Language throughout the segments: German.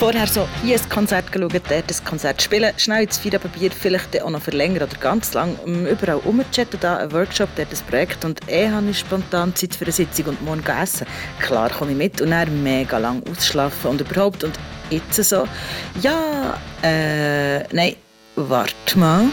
Vorher so hier ein Konzert geschaut, dort ein Konzert spielen, schnell ins Feierabendbier, vielleicht auch noch verlängern oder ganz lang, überall rumchatten, da ein Workshop, dort ein Projekt und eh habe ich spontan Zeit für eine Sitzung und morgen essen. Klar komme ich mit und dann mega lang ausschlafen und überhaupt und jetzt so, ja, äh, nein, warte mal.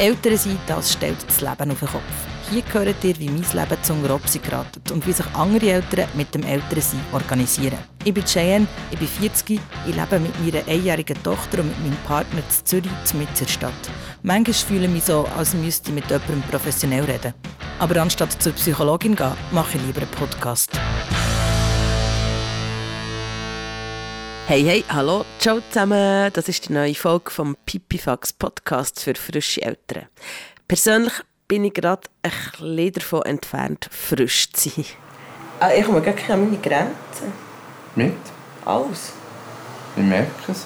Ältere sein, das stellt das Leben auf den Kopf. Hier hört ihr, wie mein Leben zum Grobsi geratet und wie sich andere Eltern mit dem Älterensein organisieren. Ich bin Cheyenne, ich bin 40, ich lebe mit meiner einjährigen Tochter und mit meinem Partner in Zürich, mitten in der Stadt. Manchmal fühle ich mich so, als müsste ich mit jemandem professionell reden. Aber anstatt zur Psychologin zu gehen, mache ich lieber einen Podcast. Hey, hey, hallo, ciao zusammen. Das ist die neue Folge vom Pipifax Podcast für frische Eltern. Persönlich bin ich gerade ein bisschen davon entfernt, frisch zu sein. Ah, ich komme gar nicht an meine Grenzen. Mit? Alles. Ich merke es.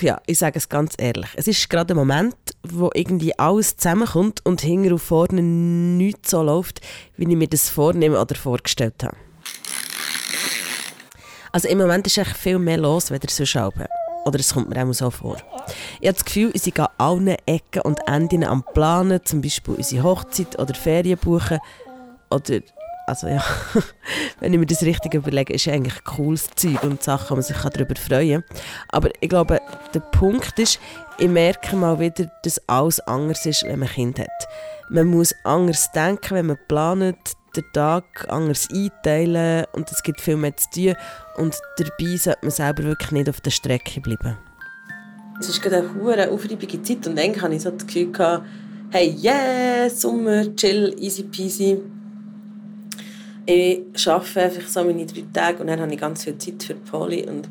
Ja, ich sage es ganz ehrlich. Es ist gerade ein Moment, wo irgendwie alles zusammenkommt und hinten und vorne nichts so läuft, wie ich mir das vornehme oder vorgestellt habe. Also im Moment ist echt viel mehr los, als sonst Alben. Oder es kommt mir auch so vor. Ich habe das Gefühl, ich sind an allen Ecken und Enden am Planen, zum Beispiel unsere Hochzeit oder Ferien buchen. Oder, also ja, wenn ich mir das richtig überlege, ist eigentlich cooles Zeug und Sachen, wo man sich darüber freuen kann. Aber ich glaube, der Punkt ist, ich merke mal wieder, dass alles anders ist, wenn man ein Kind hat. Man muss anders denken, wenn man plant, den Tag anders einteilen und es gibt viel mehr zu tun und dabei sollte man selber wirklich nicht auf der Strecke bleiben. Es ist gerade eine hohe aufreibende Zeit und dann hatte ich so das Gefühl, gehabt, hey, yeah, Sommer, chill, easy peasy. Ich arbeite einfach so meine drei Tage und dann habe ich ganz viel Zeit für Poli und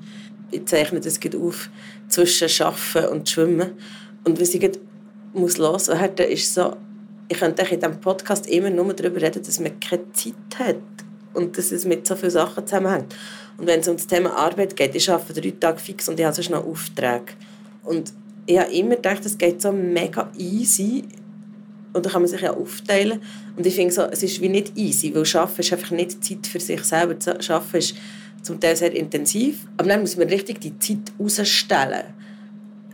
ich zeichne das auf zwischen Arbeiten und Schwimmen. Und was ich muss loswerden, ist so, ich könnte in diesem Podcast immer nur darüber reden, dass man keine Zeit hat und dass es mit so vielen Sachen zusammenhängt. Und wenn es um das Thema Arbeit geht, ich arbeite drei Tage fix und ich habe sonst noch Aufträge. Und ich habe immer gedacht, es geht so mega easy und da kann man sich ja aufteilen. Und ich finde so, es ist wie nicht easy, weil Arbeiten ist einfach nicht Zeit für sich selber. Arbeiten ist zum Teil sehr intensiv, aber dann muss man richtig die Zeit rausstellen.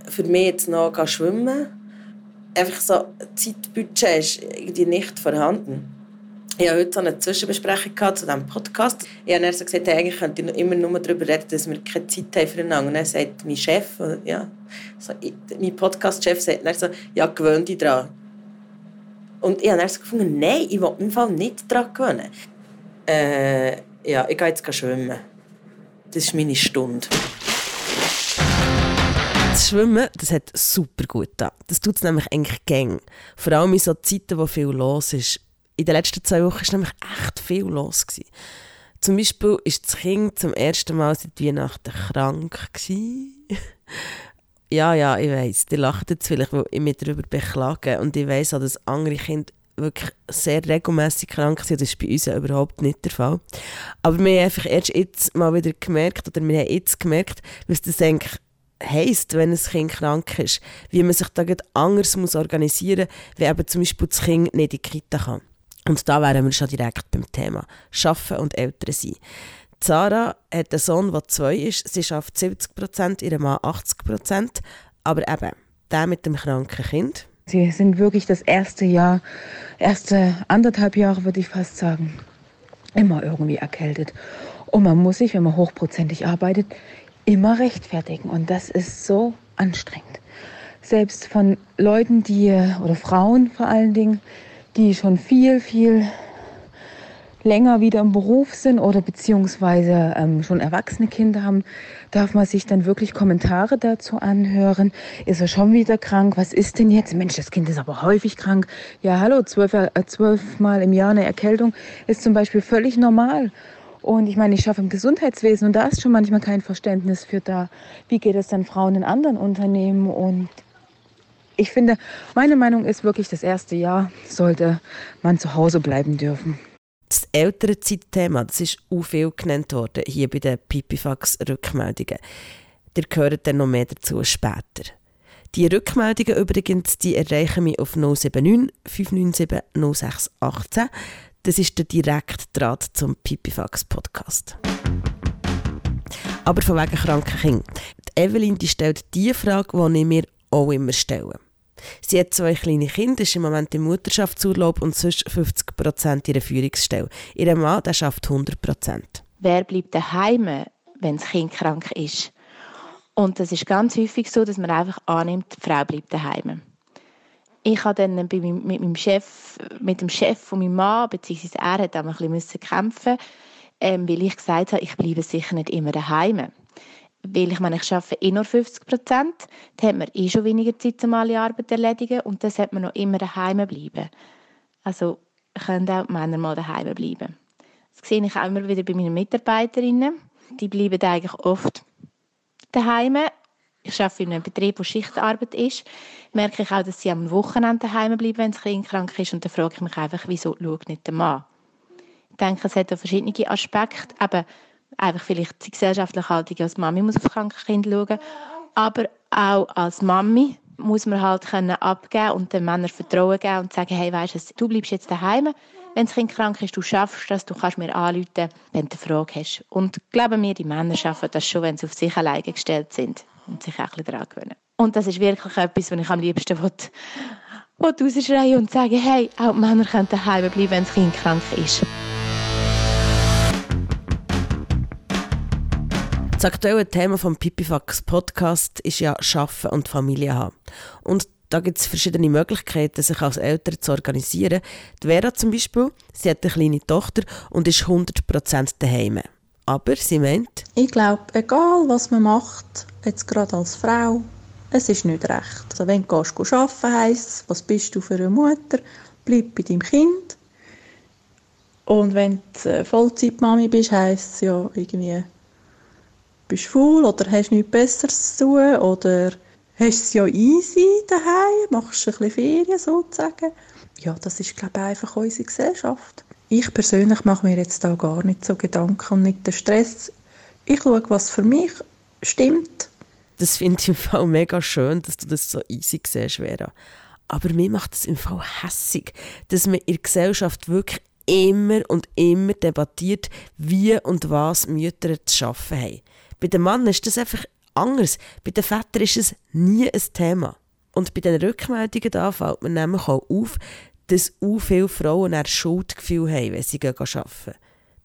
Für mich jetzt noch schwimmen einfach so Zeitbudget ist irgendwie nicht vorhanden. Ich hatte heute so eine Zwischenbesprechung zu diesem Podcast. Ich habe dann so gesagt, hey, eigentlich könnte ich immer nur darüber reden, dass wir keine Zeit haben füreinander. Und dann sagt mein Chef, ja, so, mein Podcast-Chef sagt dann so, ja, gewöhn dich daran. Und ich habe dann so gefunden, nein, ich will im Fall nicht daran gewöhnen. Äh, ja, ich gehe jetzt schwimmen. Das ist meine Stunde. Das Schwimmen, das hat super gut da. Das tut es nämlich eigentlich gäng. Vor allem in so Zeiten, wo viel los ist. In den letzten zwei Wochen war nämlich echt viel los. Gewesen. Zum Beispiel ist das Kind zum ersten Mal seit Weihnachten krank. ja, ja, ich weiß. Die lacht jetzt vielleicht, weil ich mich darüber beklage. Und ich weiß auch, dass andere Kinder wirklich sehr regelmäßig krank sind. Das ist bei uns überhaupt nicht der Fall. Aber wir haben einfach erst jetzt mal wieder gemerkt, oder wir haben jetzt gemerkt, was das eigentlich heisst, wenn ein Kind krank ist, wie man sich da anders muss organisieren muss, wie eben zum Beispiel das Kind nicht in die Kita kann. Und da wären wir schon direkt beim Thema Schaffen und Eltern sein. Sarah hat einen Sohn, der zwei ist. Sie schafft 70 Prozent, ihr Mann 80 Prozent. Aber eben, der mit dem kranken Kind. Sie sind wirklich das erste Jahr, erste anderthalb Jahre, würde ich fast sagen, immer irgendwie erkältet. Und man muss sich, wenn man hochprozentig arbeitet, immer rechtfertigen. Und das ist so anstrengend. Selbst von Leuten, die, oder Frauen vor allen Dingen, die schon viel, viel länger wieder im Beruf sind oder beziehungsweise ähm, schon erwachsene Kinder haben, darf man sich dann wirklich Kommentare dazu anhören. Ist er schon wieder krank? Was ist denn jetzt? Mensch, das Kind ist aber häufig krank. Ja, hallo, zwölf, äh, zwölfmal im Jahr eine Erkältung ist zum Beispiel völlig normal. Und ich meine, ich schaffe im Gesundheitswesen und da ist schon manchmal kein Verständnis für da. Wie geht es dann Frauen in anderen Unternehmen? Und ich finde, meine Meinung ist wirklich, das erste Jahr sollte man zu Hause bleiben dürfen. Das ältere Zeitthema, das ist auch viel genannt worden, hier bei den Pipifax-Rückmeldungen. Ihr gehört dann noch mehr dazu später. Die Rückmeldungen übrigens, die erreichen mich auf 079 597 0618. Das ist der direkte Draht zum Pipifax Podcast. Aber von wegen kranken Kindern. Evelyn die stellt die Frage, die ich mir auch immer stelle. Sie hat zwei kleine Kinder, ist im Moment im Mutterschaftsurlaub und sonst 50 Prozent ihrer Führungsstelle. Ihr Mann der schafft 100 Prozent. Wer bleibt daheim, wenn das Kind krank ist? Und das ist ganz häufig so, dass man einfach annimmt, die Frau bleibt daheim. Ich habe dann mit meinem Chef, mit dem Chef von meinem Mann, beziehungsweise er hat ein bisschen kämpfen, ähm, weil ich gesagt habe, ich bleibe sicher nicht immer daheim weil ich meine, ich arbeite eh nur 50 Prozent, dann hat man eh schon weniger Zeit, um alle Arbeit zu erledigen und dann sollte man noch immer daheim bleiben. Also können auch Männer mal daheim bleiben. Das sehe ich auch immer wieder bei meinen Mitarbeiterinnen. Die bleiben eigentlich oft daheim. Ich arbeite in einem Betrieb, wo Schichtarbeit ist. Merke ich auch, dass sie am Wochenende daheim bleiben, wenn das Kind krank ist. Und dann frage ich mich einfach, wieso schaut nicht der Mann? Ich denke, es hat auch verschiedene Aspekte. Aber einfach vielleicht die gesellschaftliche Haltung als Mami muss auf kranke Kinder schauen, aber auch als Mami muss man halt können abgeben und den Männern Vertrauen geben und sagen, hey, weißt du, du bleibst jetzt daheim, wenn das Kind krank ist, du schaffst das, du kannst mir anrufen, wenn du eine Frage hast. Und glauben mir, die Männer schaffen das schon, wenn sie auf sich alleine gestellt sind und sich auch ein bisschen daran gewöhnen. Und das ist wirklich etwas, was ich am liebsten will, will rausschreien und sagen, hey, auch die Männer können daheim bleiben, wenn das Kind krank ist. Das aktuelle Thema vom Pipifax Podcast ist ja Schaffen und Familie haben. Und da gibt es verschiedene Möglichkeiten, sich als Eltern zu organisieren. Die Vera zum Beispiel, sie hat eine kleine Tochter und ist 100% daheim. Aber sie meint... Ich glaube, egal was man macht, jetzt gerade als Frau, es ist nicht recht. Also wenn du arbeiten heisst was bist du für eine Mutter? Bleib bei deinem Kind. Und wenn du Vollzeitmami bist, heisst es ja irgendwie bist faul oder hast nichts Besseres zu tun oder hast es ja easy daheim, machst ein bisschen Ferien sozusagen. Ja, das ist, glaube ich, einfach unsere Gesellschaft. Ich persönlich mache mir jetzt da gar nicht so Gedanken und nicht den Stress. Ich schaue, was für mich stimmt. Das finde ich im Fall mega schön, dass du das so easy siehst, Vera. Aber mir macht es im Fall hässig, dass man in der Gesellschaft wirklich immer und immer debattiert, wie und was Mütter zu arbeiten haben. Bei den Männern ist das einfach anders. Bei den Vätern ist es nie ein Thema. Und bei den Rückmeldungen da fällt mir nämlich auch auf, dass auch viele Frauen ein Schuldgefühl haben, wenn sie arbeiten.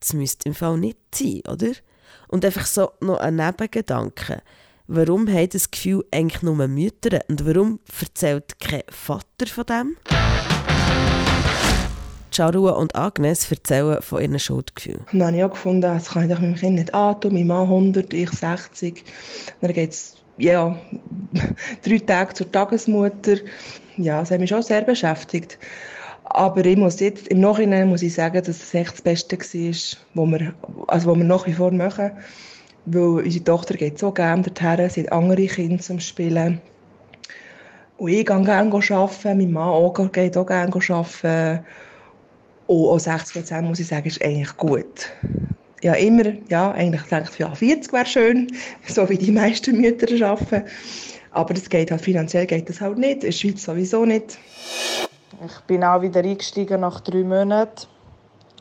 Das müsste im Fall nicht sein, oder? Und einfach so noch ein Nebengedanke. Warum haben das Gefühl eigentlich nur Mütter und warum erzählt kein Vater von dem? Charua und Agnes erzählen von ihren Schuldgefühlen. dann habe ich auch gefunden, das kann ich meinem Kind nicht antun. Mein Mann 100, ich 60. Dann geht es ja, drei Tage zur Tagesmutter. Ja, das hat mich schon sehr beschäftigt. Aber ich muss jetzt, im Nachhinein muss ich sagen, dass es echt das Beste war, was wir, also was wir nach wie vor machen. Weil unsere Tochter geht so gerne dorthin, sie hat andere Kinder zum Spielen. Und ich gehe gerne arbeiten, mein Mann auch, geht auch gerne arbeiten. Und auch 60 Prozent, muss ich sagen, ist eigentlich gut. Ja, immer, ja, eigentlich denke ich, ja, 40 wäre schön, so wie die meisten Mütter arbeiten. Aber das geht halt, finanziell geht das halt nicht, in der Schweiz sowieso nicht. Ich bin auch wieder eingestiegen nach drei Monaten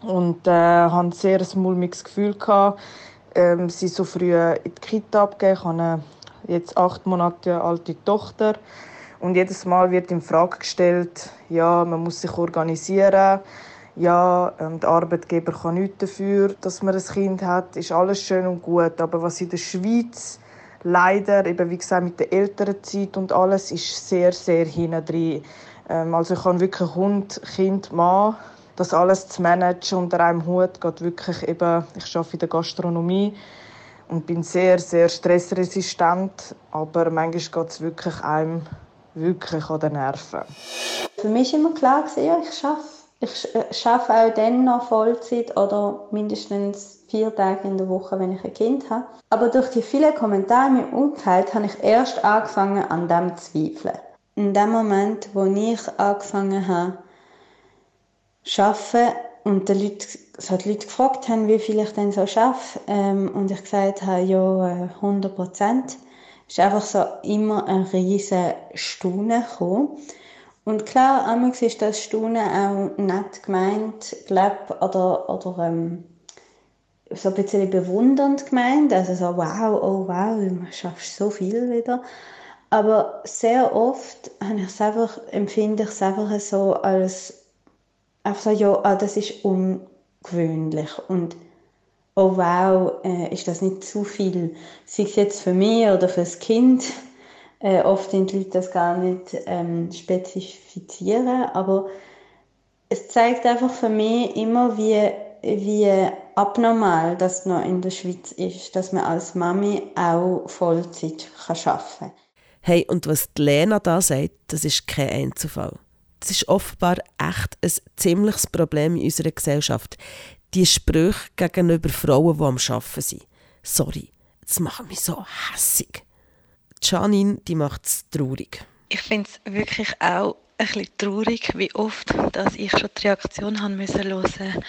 und äh, hatte ein sehr mulmiges Gefühl. Gehabt. Ähm, sie so früh in die Kita abgegeben. Ich habe eine jetzt acht Monate alte Tochter. Und jedes Mal wird in Frage gestellt, ja, man muss sich organisieren ja, ähm, der Arbeitgeber kann nichts dafür, dass man ein Kind hat, ist alles schön und gut. Aber was in der Schweiz leider, eben wie gesagt, mit der älteren Zeit und alles, ist sehr, sehr hinten ähm, Also ich habe wirklich Hund, Kind, Mann, das alles zu managen unter einem Hut geht wirklich eben, ich arbeite in der Gastronomie und bin sehr, sehr stressresistent, aber manchmal geht es wirklich einem wirklich an den Nerven. Für mich war immer klar, ich arbeite ich äh, arbeite auch dann noch Vollzeit oder mindestens vier Tage in der Woche, wenn ich ein Kind habe. Aber durch die vielen Kommentare in meinem Umfeld habe ich erst angefangen, an dem zu zweifeln. In dem Moment, wo ich angefangen habe, zu arbeiten und die Leute, so die Leute gefragt haben, wie viel ich denn so arbeite, ähm, und ich gesagt habe, ja, 100 äh, Prozent, ist einfach so immer ein riesen Staunen gekommen. Und klar, einmal ist das Staunen auch nett gemeint, glaube oder, oder ähm, so ein bisschen bewundernd gemeint, also so wow, oh wow, du schaffst so viel wieder. Aber sehr oft habe ich einfach, empfinde ich es einfach so als, einfach so, ja, ah, das ist ungewöhnlich und oh wow, äh, ist das nicht zu viel, sei es jetzt für mich oder für das Kind. Äh, oft sind die Leute das gar nicht ähm, spezifizieren, aber es zeigt einfach für mich immer, wie, wie abnormal das noch in der Schweiz ist, dass man als Mami auch Vollzeit kann arbeiten kann. Hey, und was die Lena da sagt, das ist kein Einzelfall. Das ist offenbar echt ein ziemliches Problem in unserer Gesellschaft. Die Sprüche gegenüber Frauen, die am Arbeiten sind. Sorry, das macht mich so hässig. Janine, die macht es traurig. Ich finde es wirklich auch ein bisschen traurig, wie oft dass ich schon die Reaktion haben müssen hören,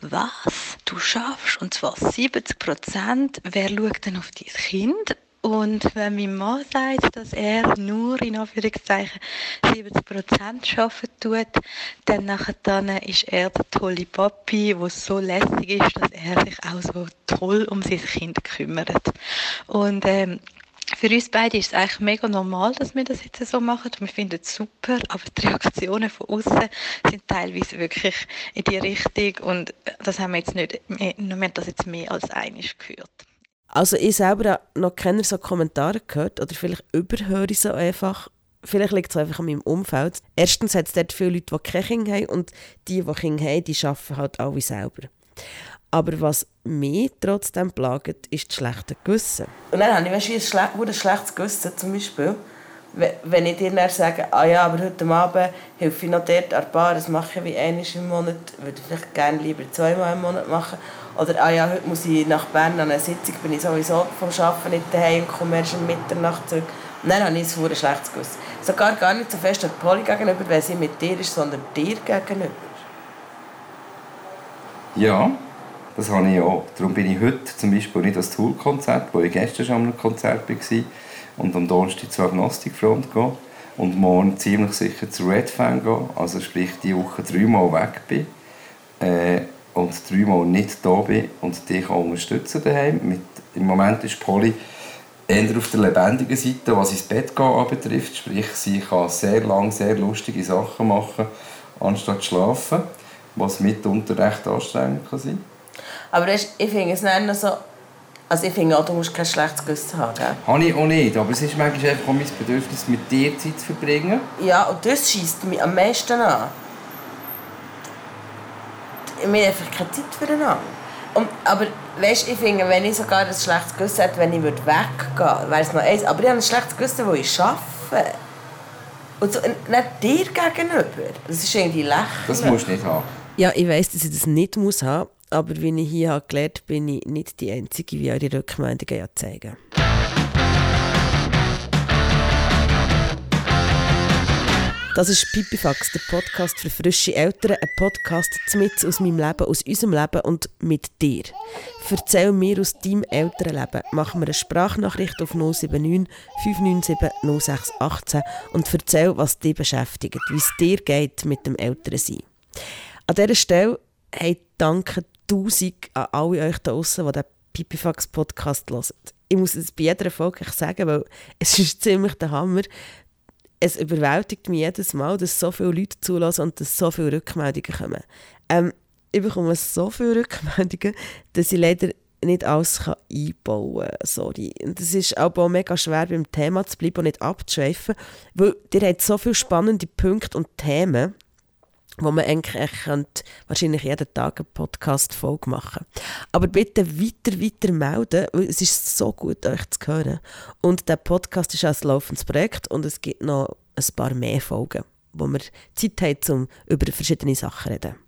was, du schaffst, und zwar 70 Prozent, wer schaut denn auf dein Kind? Und wenn mein Mann sagt, dass er nur in Anführungszeichen 70 Prozent arbeiten tut, dann nachher ist er der tolle Papi, der so lässig ist, dass er sich auch so toll um sein Kind kümmert. Und ähm, für uns beide ist es eigentlich mega normal, dass wir das jetzt so machen. Wir finden es super, aber die Reaktionen von außen sind teilweise wirklich in die Richtung und das haben wir jetzt nicht, wir haben das jetzt mehr als einig gehört. Also ich selber habe noch keine so Kommentare gehört oder vielleicht überhöre ich so einfach. Vielleicht liegt es einfach an meinem Umfeld. Erstens hat es dort viele Leute, die keine Kinder haben und die, die Kinder haben, die arbeiten halt alle selber. Aber was mich trotzdem plagt, ist das schlechte Gewissen. Und dann habe ich weißt, ein, schle ein schlechtes Gewissen zum Beispiel, wenn ich dir dann sage, ah ja, aber heute Abend helfe ich noch dort an Bar, das mache ich wie einmal im Monat, würde ich vielleicht gerne lieber zweimal im Monat machen. Oder ah ja, heute muss ich nach Bern an eine Sitzung, bin ich sowieso vom Arbeiten nicht daheim und komme erst um Mitternacht zurück. Und dann habe ich ein schlechtes Gewissen. Sogar gar nicht so fest an Poli gegenüber, wenn sie mit dir ist, sondern dir gegenüber. Ja, das habe ich auch. Darum bin ich heute zum Beispiel nicht das Tool-Konzert, wo ich gestern schon am Konzert war, und am Donnerstag zur Agnostikfront gehen und morgen ziemlich sicher zur Red Fan gehen, also sprich die Woche dreimal weg bin äh, und dreimal nicht da bin und dich auch unterstützen daheim. Mit, Im Moment ist Polly eher auf der lebendigen Seite, was ins Bett gehen anbetrifft, sprich sie kann sehr lang sehr lustige Sachen machen, anstatt zu schlafen, was mitunter recht anstrengend kann sein aber ich finde es nicht so... Also ich finde auch, du musst kein schlechtes Gewissen haben, gell? Habe ich auch nicht, aber es ist manchmal einfach auch mein Bedürfnis, mit dir Zeit zu verbringen. Ja, und das schießt mich am meisten an. Wir haben einfach keine Zeit füreinander. Und, aber weißt, ich finde, wenn ich sogar ein schlechtes Gewissen hätte, wenn ich weggehen würde, wäre es noch eins. Aber ich habe ein schlechtes Gewissen, wo ich arbeite. Und so, nicht dir gegenüber. Das ist irgendwie lächerlich. Das musst du nicht haben. Ja, ich weiss, dass ich das nicht muss haben aber wie ich hier habe gelernt habe, bin ich nicht die Einzige, die eure Rückmeldungen ja zeigen. Das ist Pipifax, der Podcast für frische Eltern, ein Podcast mit aus meinem Leben, aus unserem Leben und mit dir. Erzähl mir aus deinem Elternleben. Machen wir eine Sprachnachricht auf 079 597 0618 und erzähl, was dich beschäftigt, wie es dir geht mit dem Elternsein. An dieser Stelle hey, danke tausend an alle euch da draußen, die den Pipifax Podcast hören. Ich muss es bei jeder Folge sagen, weil es ist ziemlich der Hammer. Es überwältigt mich jedes Mal, dass so viele Leute zulassen und dass so viele Rückmeldungen kommen. Ähm, ich bekomme so viele Rückmeldungen, dass ich leider nicht alles einbauen kann. Sorry. Und es ist auch mega schwer, beim Thema zu bleiben und nicht abzuschweifen, weil ihr habt so viele spannende Punkte und Themen wo man eigentlich könnte, wahrscheinlich jeden Tag eine Podcast-Folge machen Aber bitte weiter, weiter melden, weil es ist so gut, euch zu hören. Und der Podcast ist auch ein laufendes Projekt und es gibt noch ein paar mehr Folgen, wo wir Zeit haben, um über verschiedene Sachen zu reden.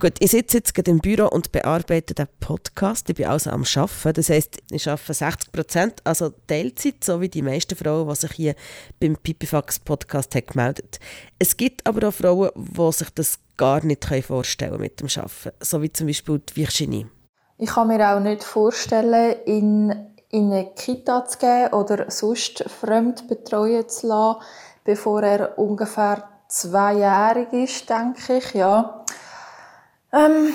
Gut, ich sitze jetzt gerade im Büro und bearbeite den Podcast. Ich bin also am Arbeiten. Das heisst, ich arbeite 60 Prozent, also Teilzeit, so wie die meisten Frauen, die sich hier beim Pipifax Podcast haben gemeldet Es gibt aber auch Frauen, die sich das gar nicht vorstellen mit dem Arbeiten. So wie zum Beispiel die Virginie. Ich kann mir auch nicht vorstellen, in, in eine Kita zu gehen oder sonst fremd betreuen zu lassen, bevor er ungefähr zweijährig ist, denke ich. Ja ähm,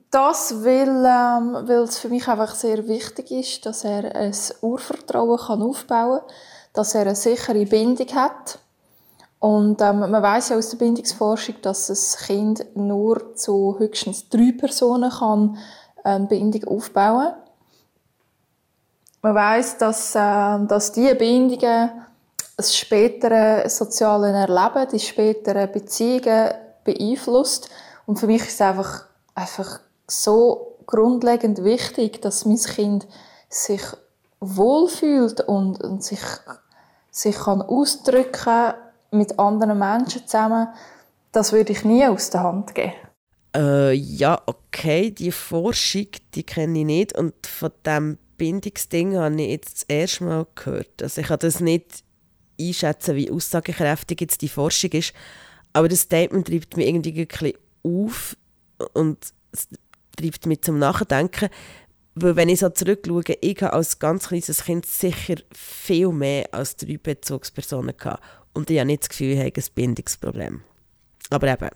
das, weil, ähm, weil es für mich einfach sehr wichtig ist, dass er ein Urvertrauen kann aufbauen kann, dass er eine sichere Bindung hat. Und ähm, man weiß ja aus der Bindungsforschung, dass das Kind nur zu höchstens drei Personen kann ähm, Bindung aufbauen. Man weiß, dass, äh, dass diese Bindungen das spätere soziale Erleben, die späteren Beziehungen beeinflusst. Und für mich ist es einfach, einfach so grundlegend wichtig, dass mein Kind sich wohlfühlt und, und sich, sich kann ausdrücken mit anderen Menschen zusammen. Das würde ich nie aus der Hand geben. Äh, ja, okay, die Forschung, die kenne ich nicht und von dem Bindungsding habe ich jetzt das erste Mal gehört. Also ich kann das nicht einschätzen, wie aussagekräftig jetzt die Forschung ist, aber das Statement treibt mich irgendwie ein bisschen auf und es treibt mich zum Nachdenken, weil wenn ich so zurückschaue, ich habe als ganz kleines Kind sicher viel mehr als drei Bezugspersonen gehabt und ich habe nicht das Gefühl, ich habe ein Bindungsproblem. Aber eben,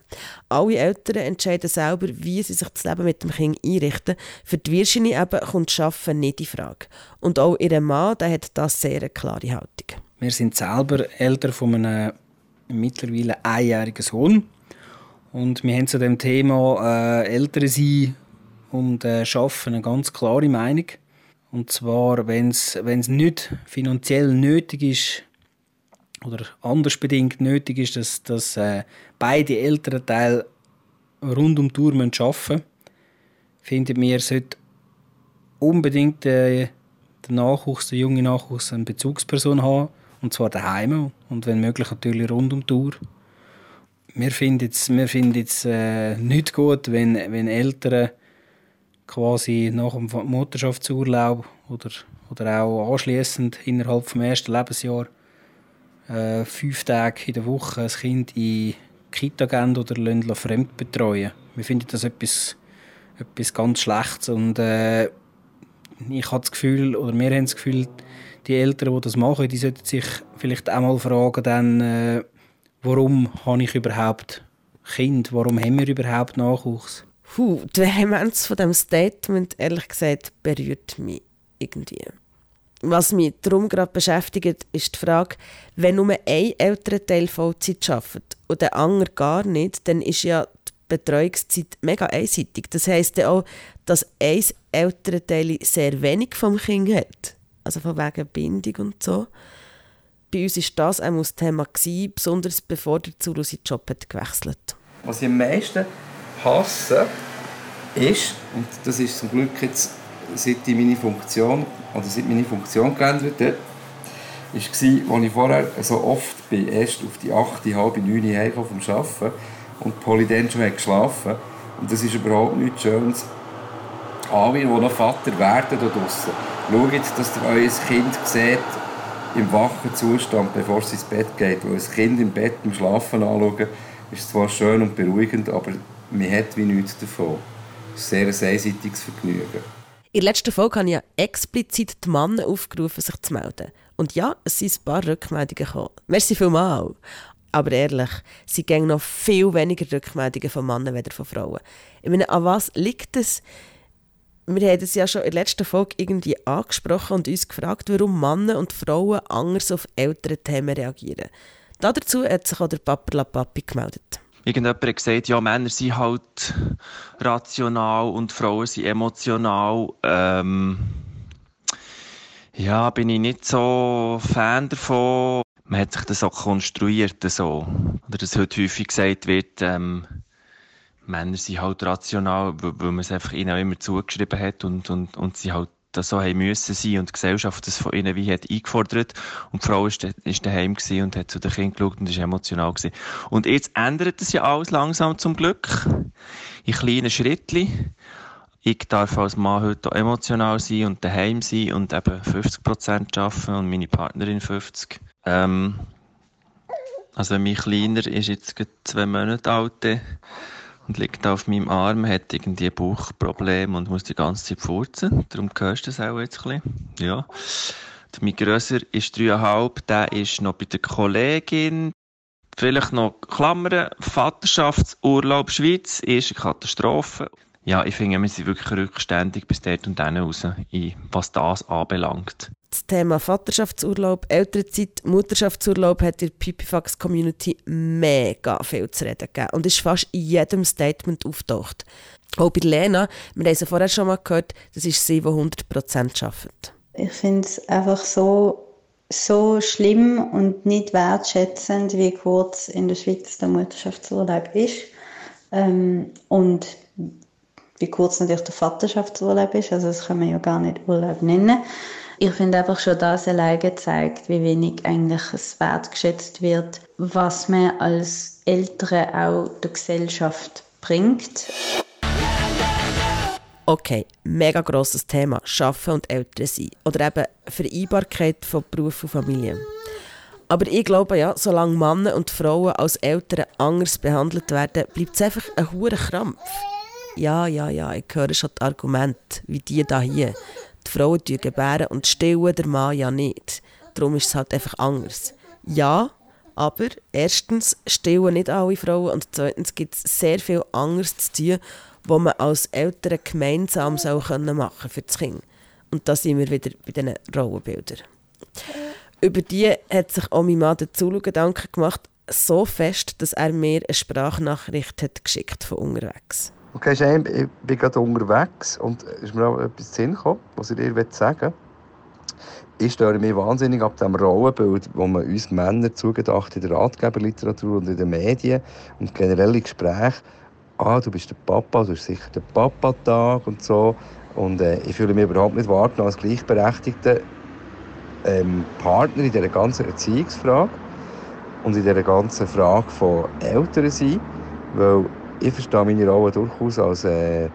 alle Eltern entscheiden selber, wie sie sich das Leben mit dem Kind einrichten. Für die Virginie eben kommt Arbeiten nicht in Frage. Und auch ihr Mann der hat das sehr eine klare Haltung. Wir sind selber Eltern von einem mittlerweile einjährigen Sohn. Und wir haben zu dem Thema äh, Eltern sein und äh, Arbeiten eine ganz klare Meinung. Und zwar, wenn es nicht finanziell nötig ist, oder anders bedingt nötig ist, dass, dass äh, beide Elternteile rund um die Uhr arbeiten müssen, finden wir, sollte unbedingt äh, der Nachwuchs, der junge Nachwuchs, eine Bezugsperson haben, und zwar daheim und wenn möglich natürlich rund um die Uhr. Wir finden es, wir finden äh, nicht gut, wenn, wenn Eltern quasi nach dem Mutterschaftsurlaub oder, oder auch anschließend innerhalb des ersten Lebensjahres äh, fünf Tage in der Woche ein Kind in Kita gehen oder fremd betreuen. Wir finden das etwas, etwas ganz Schlechtes und äh, ich habe das Gefühl, oder wir haben das Gefühl, die Eltern, die das machen, die sollten sich vielleicht auch mal fragen, dann, äh, warum habe ich überhaupt Kind? Warum haben wir überhaupt Nachwuchs? Puh, die Vehemenz von diesem Statement, ehrlich gesagt, berührt mich irgendwie. Was mich darum gerade beschäftigt, ist die Frage, wenn nur ein Elternteil Vollzeit arbeitet und der andere gar nicht, dann ist ja die Betreuungszeit mega einseitig. Das heisst ja auch, dass ein Elternteil sehr wenig vom Kind hat. Also von wegen Bindung und so. Bei uns war das auch das Thema, gewesen, besonders bevor der Zulu seinen Job hat gewechselt hat. Was ich am meisten hasse, ist, und das ist zum Glück jetzt seit ich meine Funktion, oder seit meine Funktion geändert hat, war, als ich vorher so oft bin, erst auf die 8, halb 9 Uhr vom Arbeiten und Polly dann schon hat geschlafen Und das ist überhaupt nichts Schönes. Alle, die noch Vater werden da draussen, schaut, dass ihr euer Kind seht im wachen Zustand, bevor es ins Bett geht. Weil ein Kind im Bett im Schlafen anschauen, ist zwar schön und beruhigend, aber man hat wie nichts davon. Es ist ein sehr einseitiges Vergnügen. In der letzten Folge habe ich ja explizit die Männer aufgerufen, sich zu melden. Und ja, es sind ein paar Rückmeldungen gekommen. Merci vielmals. Aber ehrlich, sie gehen noch viel weniger Rückmeldungen von Männern als von Frauen. Ich meine, an was liegt es? Wir haben es ja schon in der letzten Folge irgendwie angesprochen und uns gefragt, warum Männer und Frauen anders auf ältere Themen reagieren. Dazu hat sich auch der Papa La Papi gemeldet. Irgendjemand hat gesagt, ja, Männer sind halt rational und Frauen sind emotional. Ähm, ja, bin ich nicht so Fan davon. Man hat sich das auch konstruiert, so. Oder dass heute häufig gesagt wird, ähm, Männer sind halt rational, weil man es einfach ihnen auch immer zugeschrieben hat und, und, und sie halt das so haben müssen sein und die Gesellschaft das von ihnen wie hat eingefordert und die Frau ist, ist daheim gewesen und hat zu den Kindern geschaut und ist emotional gewesen. Und jetzt ändert es ja alles langsam zum Glück. In kleinen Schritten. Ich darf als Mann heute auch emotional sein und daheim sein und eben 50 Prozent arbeiten und meine Partnerin 50. Ähm, also mein Kleiner ist jetzt zwei Monate alt und liegt auf meinem Arm, hat irgendwie ein Bauchproblem und muss die ganze Zeit furzen. Darum hörst du das auch jetzt ein bisschen. Ja. Mein Grösser ist dreieinhalb, der ist noch bei der Kollegin. Vielleicht noch Klammern, Vaterschaftsurlaub Schweiz, erste Katastrophe. ja, ich finde, wir sind wirklich rückständig bis dort und dann raus, was das anbelangt. Das Thema Vaterschaftsurlaub, Elternzeit, Mutterschaftsurlaub hat in der Pipifax-Community mega viel zu reden gegeben und ist fast in jedem Statement auftaucht. Auch bei Lena, wir haben es vorher schon mal gehört, das ist sie, die 100% arbeitet. Ich finde es einfach so, so schlimm und nicht wertschätzend, wie kurz in der Schweiz der Mutterschaftsurlaub ist. Ähm, und wie kurz natürlich der Vaterschaftsurlaub ist. Also das kann man ja gar nicht Urlaub nennen. Ich finde einfach schon das alleine zeigt, wie wenig eigentlich es wertgeschätzt wird, was man als Eltern auch der Gesellschaft bringt. Okay, mega grosses Thema, Schaffen und Eltern sein. Oder eben Vereinbarkeit von Beruf und Familie. Aber ich glaube ja, solange Männer und Frauen als Eltern anders behandelt werden, bleibt es einfach ein hoher Krampf. Ja, ja, ja, ich höre schon die Argumente, wie die da hier. Die Frauen gebären und stillen der Mann ja nicht. Darum ist es halt einfach anders. Ja, aber erstens stillen nicht alle Frauen und zweitens gibt es sehr viel anderes zu tun, was man als Eltern gemeinsam machen können für das Kind. Und da sind wir wieder bei diesen Rollenbildern. Über die hat sich auch mein Mann dazu Gedanken gemacht, so fest, dass er mir eine Sprachnachricht hat geschickt von unterwegs. Okay, Shane, ich bin gerade unterwegs und ist mir auch etwas Sinn gekommen, was ich dir sagen will. Ich störe mich wahnsinnig ab dem Rollenbild, das man uns Männer zugedacht in der Ratgeberliteratur und in den Medien und generelle Gespräche ah, du bist der Papa, du bist sicher der Papa-Tag und so. Und äh, ich fühle mich überhaupt nicht warten als gleichberechtigter ähm, Partner in dieser ganzen Erziehungsfrage und in dieser ganzen Frage von Eltern sein, weil ich verstehe meine Rolle durchaus als, äh,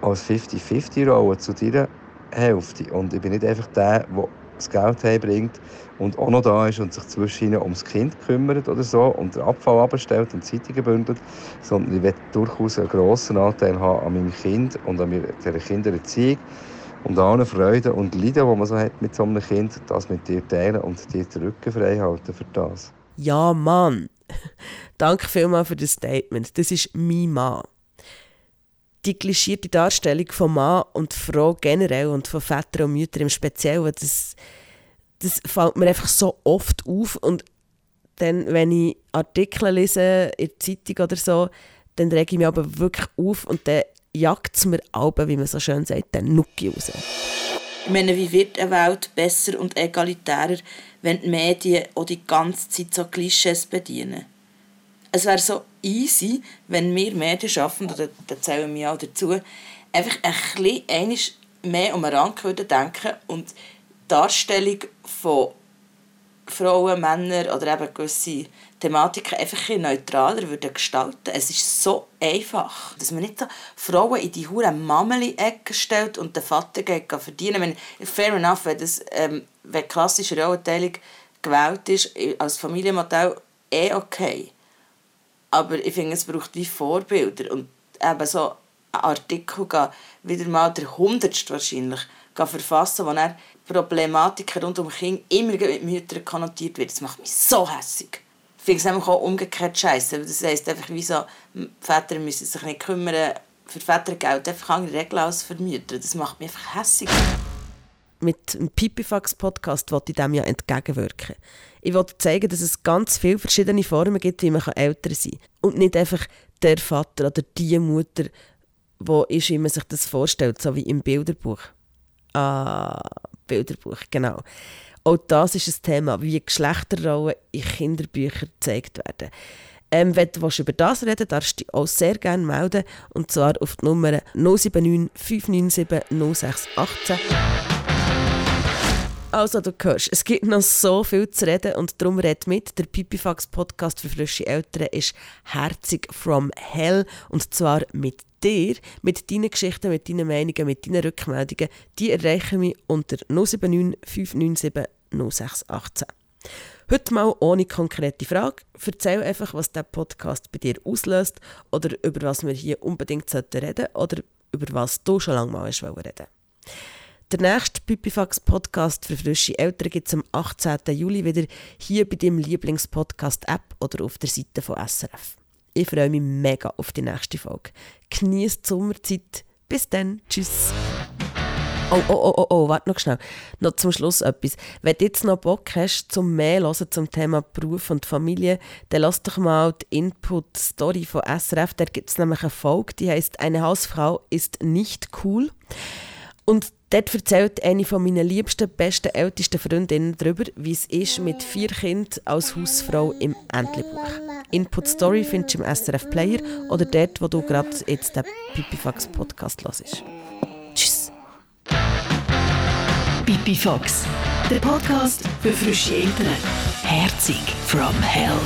als 50-50-Rolle zu deiner Hälfte. Und ich bin nicht einfach der, der das Geld heimbringt und auch noch da ist und sich zwischen ums Kind kümmert oder so und den Abfall abstellt und Zeitungen bündelt, sondern ich will durchaus einen grossen Anteil haben an meinem Kind und an dieser Kindererziehung und an allen Freuden und Leiden, die man so hat mit so einem Kind, das mit dir teilen und dir den Rücken frei halten für das. Ja, Mann. Danke vielmals für das Statement. Das ist mein Mann die klischierte Darstellung von Mann und Frau generell und von Vätern und Müttern im Speziellen, das, das fällt mir einfach so oft auf. Und dann, wenn ich Artikel lese in der Zeitung oder so, dann rege ich mich aber wirklich auf und dann jagt es mir Alben, wie man so schön sagt, den Nuki raus. Ich meine, wie wird eine Welt besser und egalitärer, wenn die Medien auch die ganze Zeit so Klischees bedienen? es wäre so easy, wenn wir Medien schaffen, oder da zählen wir auch dazu, einfach ein bisschen mehr um den Rand denken und die Darstellung von Frauen, Männern oder eben gewisse Thematiken einfach ein neutraler würden gestalten Es ist so einfach, dass man nicht so Frauen in die hure Mammeli-Ecke stellt und der Vater geht verdienen. Wenn, fair enough, wenn, das, ähm, wenn klassische Rollenteilung gewählt ist, als Familienmodell eh okay. Aber ich finde, es braucht wie Vorbilder. Und eben so einen Artikel wieder mal der hundertste wahrscheinlich verfassen, wo er Problematiken rund um Kinder immer mit Müttern konnotiert wird. Das macht mich so hässlich. Ich finde es nämlich auch umgekehrt scheiße. Das heisst einfach, wie so, Väter müssen sich nicht kümmern. Für Väter gilt einfach andere Regeln als für Mütter. Das macht mich einfach hässlich mit dem Pipifax-Podcast wollte ich dem ja entgegenwirken. Ich wollte zeigen, dass es ganz viele verschiedene Formen gibt, wie man älter sein kann. Und nicht einfach der Vater oder die Mutter, wo ist, wie man sich das vorstellt, so wie im Bilderbuch. Ah, Bilderbuch, genau. Auch das ist ein Thema, wie Geschlechterrollen in Kinderbüchern gezeigt werden. Ähm, wenn du über das reden darfst du dich auch sehr gerne melden. Und zwar auf die Nummer 079 597 0618. Also du hörst, es gibt noch so viel zu reden und darum red mit. Der Pipifax Podcast für frische Eltern ist herzig from hell und zwar mit dir, mit deinen Geschichten, mit deinen Meinungen, mit deinen Rückmeldungen. Die erreichen mich unter 079 597 0618. Heute mal ohne konkrete Frage. Erzähl einfach, was der Podcast bei dir auslöst oder über was wir hier unbedingt reden sollten oder über was du schon lange mal reden wolltest. Der nächste Pipifax-Podcast für frische Eltern gibt es am 18. Juli wieder hier bei deinem Lieblingspodcast-App oder auf der Seite von SRF. Ich freue mich mega auf die nächste Folge. Genießt die Sommerzeit. Bis dann. Tschüss. Oh, oh, oh, oh, oh, warte noch schnell. Noch zum Schluss etwas. Wenn du jetzt noch Bock hast, zum mehr hören zum Thema Beruf und Familie, dann lass doch mal die Input-Story von SRF. Da gibt es nämlich eine Folge, die heißt Eine Hausfrau ist nicht cool. Und dort erzählt eine von meinen liebsten, besten, ältesten Freundinnen darüber, wie es ist mit vier Kindern als Hausfrau im Entlebuch. Input Story findest du im SRF Player oder dort, wo du gerade jetzt den Pipifax Podcast hörst. Pipifax, der Podcast für frische Eltern. Herzig from Hell.